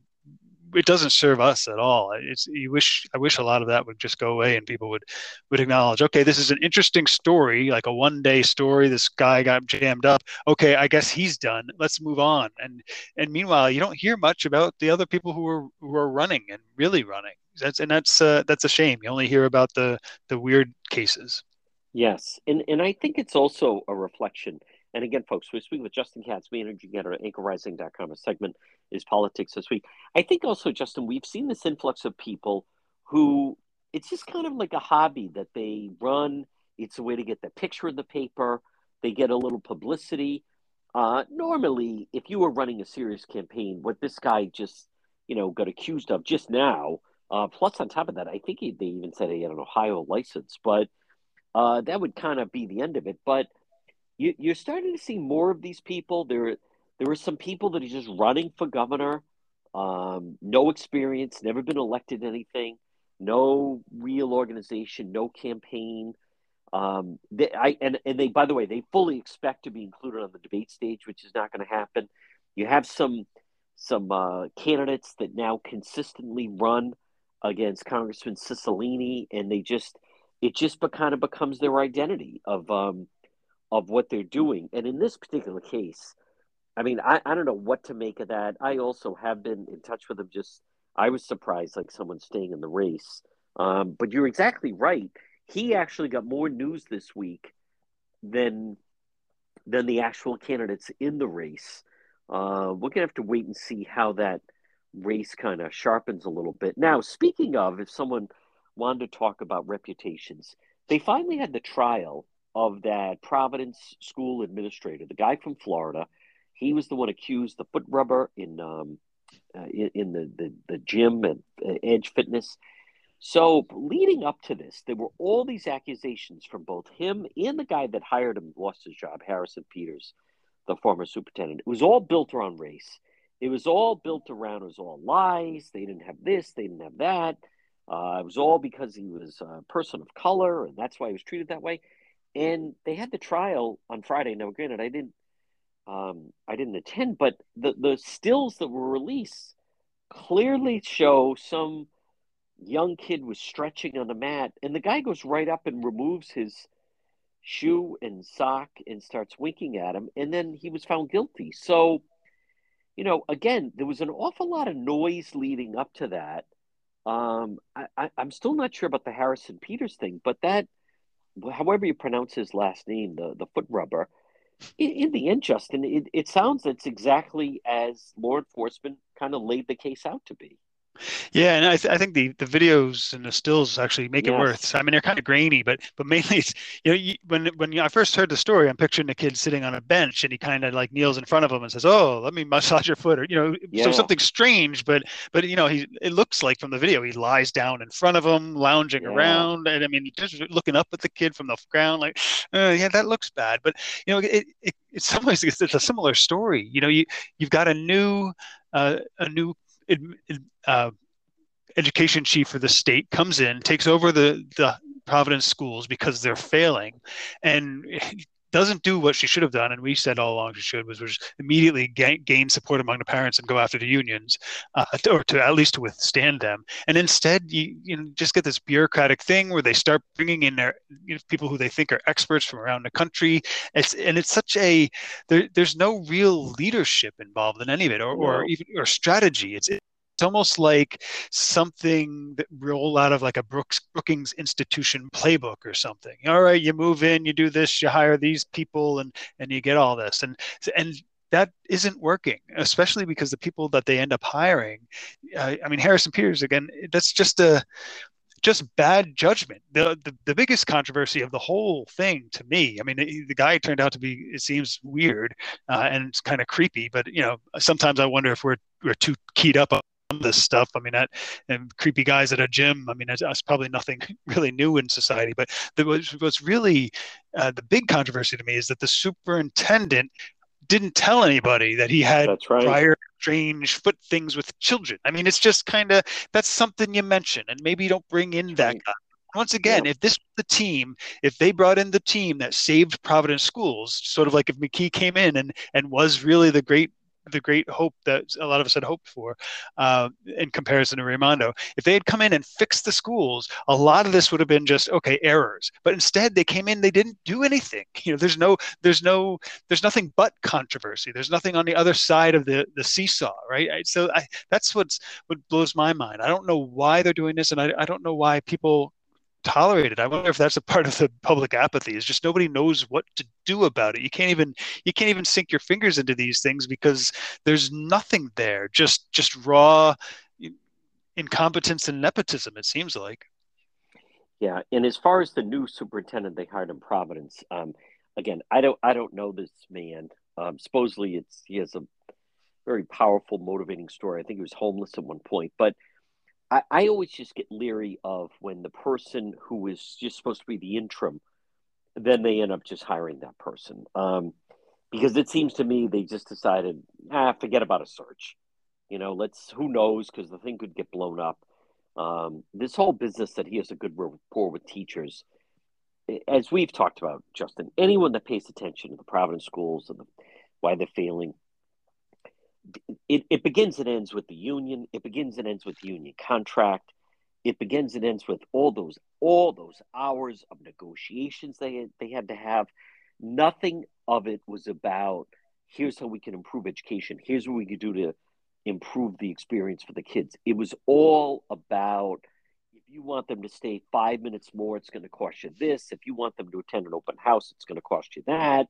it doesn't serve us at all. It's you wish I wish a lot of that would just go away and people would would acknowledge, okay, this is an interesting story, like a one day story. This guy got jammed up. Okay, I guess he's done. Let's move on. And and meanwhile, you don't hear much about the other people who are who are running and really running. That's and that's uh, that's a shame. You only hear about the the weird cases. Yes, and and I think it's also a reflection and again, folks, we're speaking with Justin Katz, managing editor at anchorrising.com. A segment is politics this week. I think also, Justin, we've seen this influx of people who it's just kind of like a hobby that they run. It's a way to get the picture in the paper. They get a little publicity. Uh, normally, if you were running a serious campaign, what this guy just, you know, got accused of just now, uh, plus on top of that, I think he, they even said he had an Ohio license, but uh, that would kind of be the end of it. But you, you're starting to see more of these people. There, there are some people that are just running for governor, um, no experience, never been elected anything, no real organization, no campaign. Um, they, I and and they, by the way, they fully expect to be included on the debate stage, which is not going to happen. You have some some uh, candidates that now consistently run against Congressman Cicilline, and they just it just be, kind of becomes their identity of um, of what they're doing. And in this particular case, I mean, I, I don't know what to make of that. I also have been in touch with him. Just I was surprised, like someone staying in the race. Um, but you're exactly right. He actually got more news this week than than the actual candidates in the race. Uh, we're gonna have to wait and see how that race kind of sharpens a little bit. Now, speaking of, if someone wanted to talk about reputations, they finally had the trial of that Providence school administrator, the guy from Florida. He was the one accused the foot rubber in um, uh, in, the, the, the gym at uh, Edge Fitness. So leading up to this, there were all these accusations from both him and the guy that hired him, lost his job, Harrison Peters, the former superintendent. It was all built around race. It was all built around. It was all lies. They didn't have this. They didn't have that. Uh, it was all because he was a person of color, and that's why he was treated that way and they had the trial on Friday. Now, granted, I didn't, um, I didn't attend, but the the stills that were released clearly show some young kid was stretching on the mat, and the guy goes right up and removes his shoe and sock and starts winking at him, and then he was found guilty. So, you know, again, there was an awful lot of noise leading up to that. Um, I, I, I'm still not sure about the Harrison Peters thing, but that however you pronounce his last name, the, the foot rubber, in, in the end, Justin, it, it sounds it's exactly as law enforcement kind of laid the case out to be. Yeah, and I, th- I think the, the videos and the stills actually make yes. it worth. I mean, they're kind of grainy, but but mainly, it's, you know, you, when when I first heard the story, I'm picturing the kid sitting on a bench and he kind of like kneels in front of him and says, "Oh, let me massage your foot," or you know, yeah. so something strange. But but you know, he it looks like from the video he lies down in front of him, lounging yeah. around, and I mean, just looking up at the kid from the ground, like, uh, yeah, that looks bad. But you know, it, it in some ways it's, it's a similar story. You know, you you've got a new uh, a new uh, education chief for the state comes in, takes over the the Providence schools because they're failing, and doesn't do what she should have done, and we said all along she should was, was immediately gain, gain support among the parents and go after the unions, uh, or to at least to withstand them. And instead, you, you know, just get this bureaucratic thing where they start bringing in their you know, people who they think are experts from around the country. It's and it's such a there, there's no real leadership involved in any of it, or, or even or strategy. It's it's almost like something that roll out of like a Brooks Brookings Institution playbook or something. All right, you move in, you do this, you hire these people, and and you get all this, and and that isn't working, especially because the people that they end up hiring, uh, I mean Harrison Peters again, that's just a just bad judgment. The, the, the biggest controversy of the whole thing to me, I mean, the, the guy turned out to be, it seems weird uh, and it's kind of creepy, but you know, sometimes I wonder if we're, we're too keyed up on this stuff. I mean, that and creepy guys at a gym. I mean, that's, probably nothing really new in society. But the, what's really uh, the big controversy to me is that the superintendent didn't tell anybody that he had right. prior strange foot things with children. I mean, it's just kind of that's something you mention, and maybe you don't bring in that guy. Once again, yeah. if this the team, if they brought in the team that saved Providence schools, sort of like if McKee came in and and was really the great the great hope that a lot of us had hoped for uh, in comparison to Raimondo. If they had come in and fixed the schools, a lot of this would have been just okay errors. But instead, they came in, they didn't do anything. You know, there's no, there's no, there's nothing but controversy. There's nothing on the other side of the the seesaw, right? So I, that's what's what blows my mind. I don't know why they're doing this, and I, I don't know why people tolerated. I wonder if that's a part of the public apathy. Is just nobody knows what to do about it. You can't even you can't even sink your fingers into these things because there's nothing there. Just just raw incompetence and nepotism. It seems like. Yeah, and as far as the new superintendent they hired in Providence, um, again, I don't I don't know this man. Um, supposedly, it's he has a very powerful, motivating story. I think he was homeless at one point, but I, I always just get leery of when the person who is just supposed to be the interim, then they end up just hiring that person. Um, because it seems to me they just decided, ah, forget about a search. You know, let's who knows because the thing could get blown up. Um, this whole business that he has a good rapport with teachers, as we've talked about, Justin. Anyone that pays attention to the Providence schools and the, why they're failing, it, it begins and ends with the union. It begins and ends with the union contract. It begins and ends with all those all those hours of negotiations they had, they had to have. Nothing of it was about here's how we can improve education. Here's what we could do to improve the experience for the kids. It was all about if you want them to stay five minutes more, it's going to cost you this. If you want them to attend an open house, it's going to cost you that.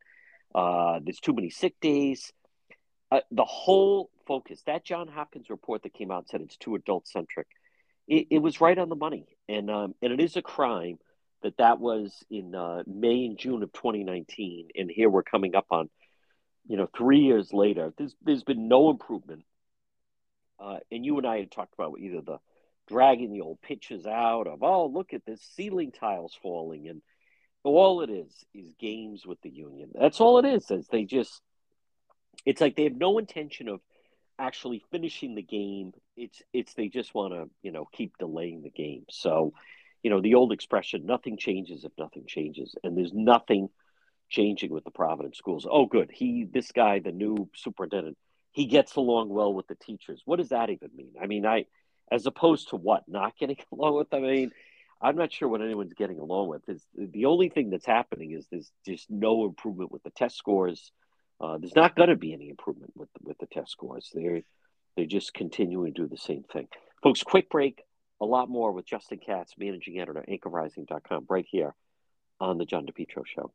Uh, there's too many sick days uh, the whole focus that John Hopkins report that came out said it's too adult centric. It, it, was right on the money, and um, and it is a crime that that was in uh, May and June of 2019, and here we're coming up on, you know, three years later. There's there's been no improvement, uh, and you and I had talked about either the dragging the old pitches out of oh look at this ceiling tiles falling and all it is is games with the union. That's all it is. Is they just it's like they have no intention of actually finishing the game. It's it's they just want to you know keep delaying the game. So, you know the old expression, nothing changes if nothing changes, and there's nothing changing with the Providence schools. Oh, good. He this guy, the new superintendent, he gets along well with the teachers. What does that even mean? I mean, I as opposed to what not getting along with. I mean. I'm not sure what anyone's getting along with. Is the only thing that's happening is there's just no improvement with the test scores uh, there's not going to be any improvement with with the test scores. They're they're just continuing to do the same thing, folks. Quick break. A lot more with Justin Katz, managing editor, anchorrising.com, right here on the John DePetro Show.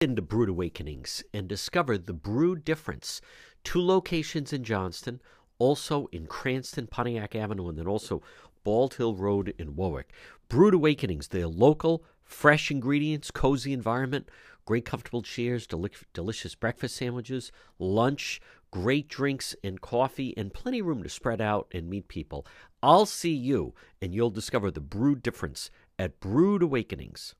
Into Brewed Awakenings and discover the Brewed difference. Two locations in Johnston, also in Cranston, Pontiac Avenue, and then also Bald Hill Road in Warwick. Brewed Awakenings, they're local, fresh ingredients, cozy environment, great comfortable chairs, deli- delicious breakfast sandwiches, lunch, great drinks and coffee, and plenty of room to spread out and meet people. I'll see you, and you'll discover the brewed difference at Brewed Awakenings.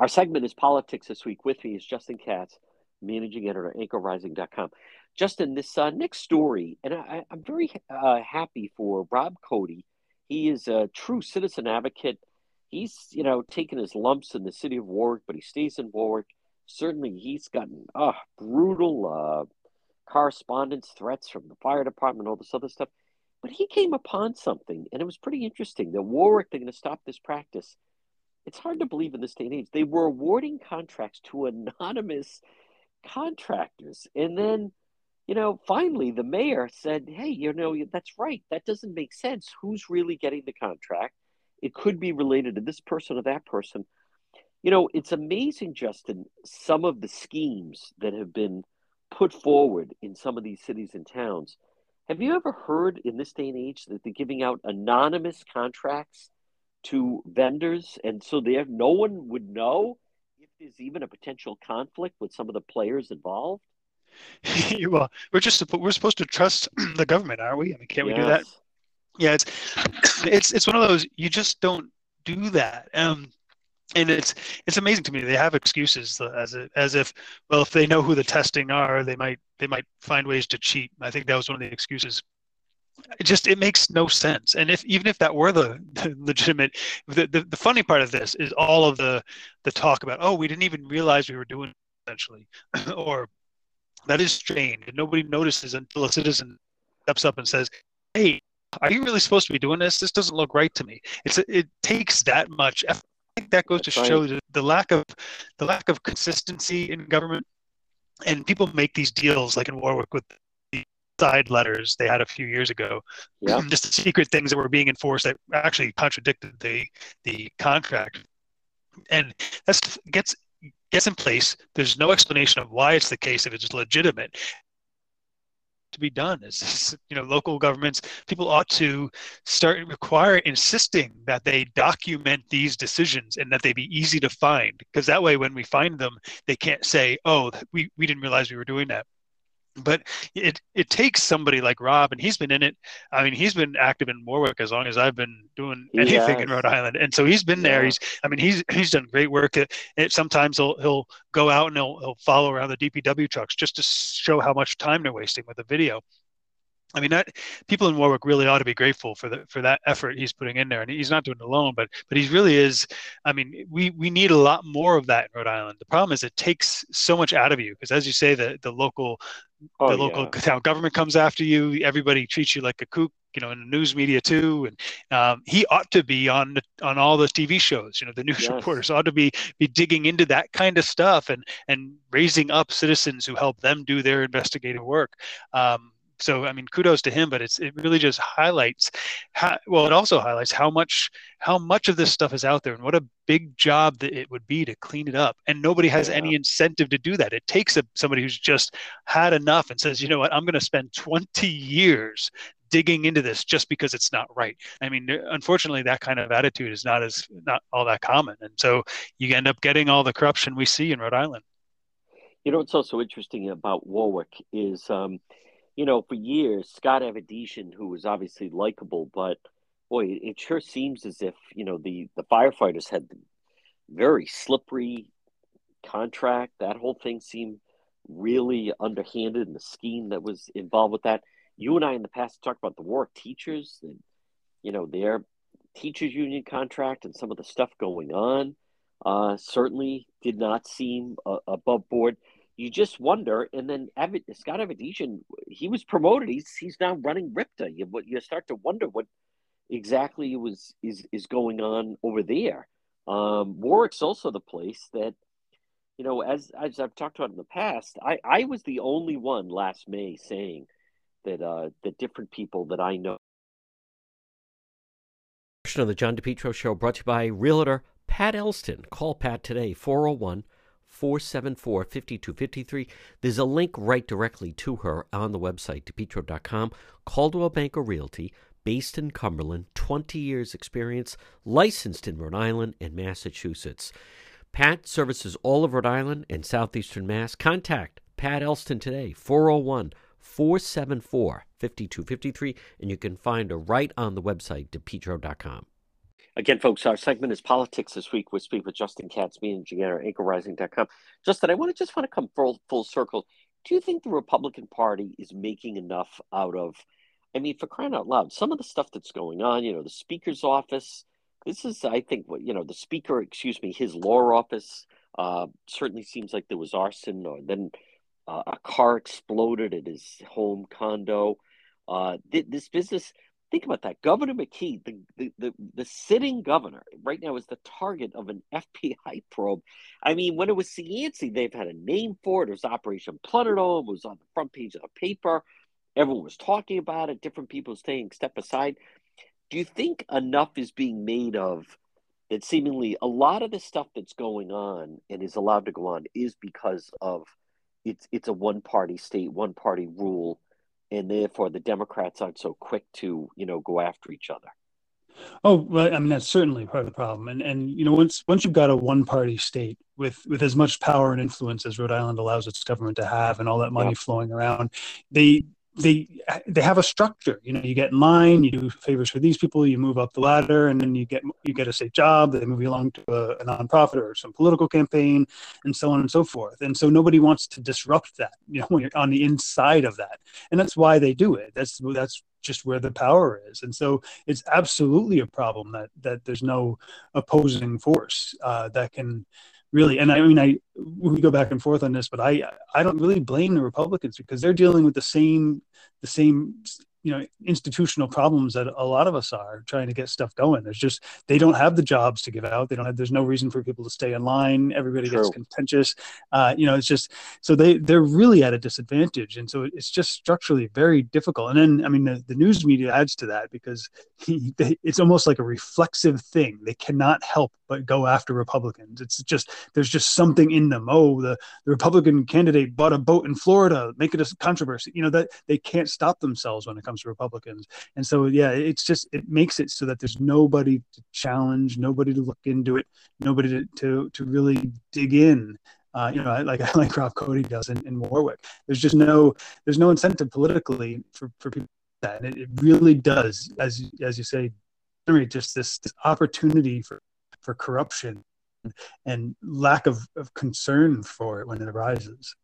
Our segment is Politics This Week. With me is Justin Katz, managing editor at anchorrising.com. Justin, this uh, next story, and I, am very uh, happy for Rob Cody. He is a true citizen advocate. He's, you know, taken his lumps in the city of Warwick, but he stays in Warwick. Certainly, he's gotten uh, brutal uh, correspondence, threats from the fire department, all this other stuff. But he came upon something, and it was pretty interesting. The Warwick, they're going to stop this practice. It's hard to believe in this day and age. They were awarding contracts to anonymous contractors, and then you know, finally the mayor said, hey, you know, that's right. That doesn't make sense. Who's really getting the contract? It could be related to this person or that person. You know, it's amazing, Justin, some of the schemes that have been put forward in some of these cities and towns. Have you ever heard in this day and age that they're giving out anonymous contracts to vendors? And so there, no one would know if there's even a potential conflict with some of the players involved? well, we're just we're supposed to trust the government, aren't we? I mean, can't yes. we do that? Yeah, it's it's it's one of those you just don't do that. Um, and it's it's amazing to me they have excuses as a, as if well if they know who the testing are they might they might find ways to cheat. I think that was one of the excuses it just it makes no sense and if even if that were the, the legitimate the, the, the funny part of this is all of the the talk about oh we didn't even realize we were doing essentially or that is strange. And nobody notices until a citizen steps up and says, Hey, are you really supposed to be doing this? This doesn't look right to me. It's it takes that much effort. I think that goes to show the, the lack of the lack of consistency in government. And people make these deals like in Warwick with the side letters they had a few years ago. Yeah. Just secret things that were being enforced that actually contradicted the the contract. And that's gets gets in place. There's no explanation of why it's the case if it's legitimate to be done. Is you know local governments people ought to start require insisting that they document these decisions and that they be easy to find because that way when we find them they can't say oh we, we didn't realize we were doing that but it it takes somebody like Rob, and he's been in it. I mean, he's been active in Warwick as long as I've been doing anything in Rhode Island, and so he's been there. He's, I mean, he's he's done great work. It, it, sometimes he'll he'll go out and he'll he'll follow around the DPW trucks just to show how much time they're wasting with the video. I mean, that people in Warwick really ought to be grateful for the for that effort he's putting in there, and he's not doing it alone, but but he really is. I mean, we we need a lot more of that in Rhode Island. The problem is it takes so much out of you because, as you say, the the local oh, the local yeah. town government comes after you. Everybody treats you like a kook, you know, in the news media too. And um, he ought to be on the, on all the TV shows. You know, the news yes. reporters ought to be be digging into that kind of stuff and and raising up citizens who help them do their investigative work. Um, so I mean, kudos to him, but it's it really just highlights how well it also highlights how much how much of this stuff is out there and what a big job that it would be to clean it up. And nobody has yeah. any incentive to do that. It takes a, somebody who's just had enough and says, you know what, I'm going to spend 20 years digging into this just because it's not right. I mean, unfortunately, that kind of attitude is not as not all that common, and so you end up getting all the corruption we see in Rhode Island. You know what's also interesting about Warwick is um, you know, for years, Scott Avedisian, who was obviously likable, but boy, it sure seems as if you know the the firefighters had very slippery contract. That whole thing seemed really underhanded, and the scheme that was involved with that. You and I in the past talked about the Warwick teachers and you know their teachers union contract and some of the stuff going on. Uh, certainly did not seem uh, above board you just wonder. And then Evan, Scott Avedisian, he was promoted. He's he's now running RIPTA. You you start to wonder what exactly was is is going on over there. Um, Warwick's also the place that, you know, as as I've talked about in the past, I I was the only one last May saying that uh, that different people that I know. Of the John DePetro Show brought to you by Realtor Pat Elston. Call Pat today, 401- 474 5253. There's a link right directly to her on the website, depetro.com. Coldwell Banker Realty, based in Cumberland, 20 years experience, licensed in Rhode Island and Massachusetts. Pat services all of Rhode Island and southeastern Mass. Contact Pat Elston today, 401 474 5253, and you can find her right on the website, depetro.com. Again, folks, our segment is politics this week. We speak with Justin Katz, managing editor, anchorrising.com. Justin, I want to just want to come full, full circle. Do you think the Republican Party is making enough out of, I mean, for crying out loud, some of the stuff that's going on, you know, the Speaker's office, this is, I think, what, you know, the Speaker, excuse me, his law office uh, certainly seems like there was arson, or then uh, a car exploded at his home condo. Uh, this business, think about that. Governor McKee, the, the, the, the, sitting governor, right now is the target of an FBI probe. I mean, when it was Cianci, they've had a name for it. It was Operation Plunder Dome. It was on the front page of the paper. Everyone was talking about it. Different people saying step aside. Do you think enough is being made of that seemingly a lot of the stuff that's going on and is allowed to go on is because of it's it's a one party state, one party rule and therefore the Democrats aren't so quick to you know go after each other. Oh, well, I mean that's certainly part of the problem, and and you know once once you've got a one party state with with as much power and influence as Rhode Island allows its government to have, and all that money yeah. flowing around, they they they have a structure. You know, you get in line, you do favors for these people, you move up the ladder, and then you get you get a state job. They move you along to a, a nonprofit or some political campaign, and so on and so forth. And so nobody wants to disrupt that. You know, when you're on the inside of that, and that's why they do it. That's that's just where the power is. And so it's absolutely a problem that that there's no opposing force uh, that can really and i mean i we go back and forth on this but i i don't really blame the republicans because they're dealing with the same the same you know institutional problems that a lot of us are trying to get stuff going. There's just they don't have the jobs to give out. They don't have there's no reason for people to stay in line. Everybody True. gets contentious. Uh, you know it's just so they they're really at a disadvantage. And so it's just structurally very difficult. And then i mean the, the news media adds to that because he, they, it's almost like a reflexive thing. They cannot help but go after republicans. It's just there's just something in them. Oh the, the republican candidate bought a boat in florida. Make it a controversy. You know that they can't stop themselves when it comes comes to Republicans. And so, yeah, it's just it makes it so that there's nobody to challenge, nobody to look into it, nobody to to, to really dig in. Uh, you know, like like Rob Cody does in, in Warwick. There's just no there's no incentive politically for for people that, and it, it really does, as as you say, just this, this opportunity for for corruption and lack of, of concern for it when it arises.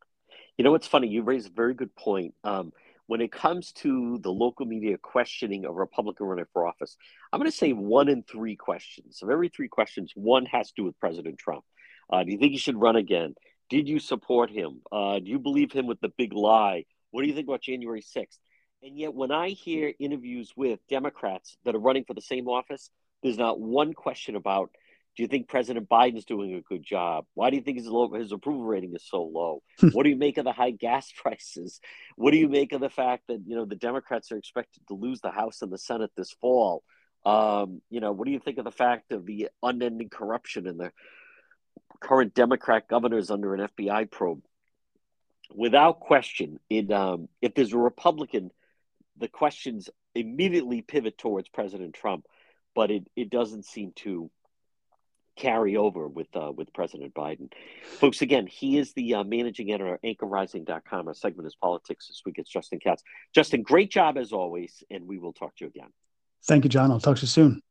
You know what's funny? You raise a very good point. Um, when it comes to the local media questioning a Republican running for office, I'm going to say one in three questions. Of every three questions, one has to do with President Trump. Uh, do you think he should run again? Did you support him? Uh, do you believe him with the big lie? What do you think about January 6th? And yet, when I hear interviews with Democrats that are running for the same office, there's not one question about do you think President Biden's doing a good job? Why do you think his low, his approval rating is so low? what do you make of the high gas prices? What do you make of the fact that you know the Democrats are expected to lose the House and the Senate this fall? Um, you know, what do you think of the fact of the unending corruption in the current Democrat governors under an FBI probe? Without question, in um, if there's a Republican, the questions immediately pivot towards President Trump, but it, it doesn't seem to carry over with uh, with President Biden. Folks, again, he is the uh, managing editor of anchorrising.com. Our segment is politics this week. It's Justin Katz. Justin, great job as always, and we will talk to you again. Thank you, John. I'll talk to you soon.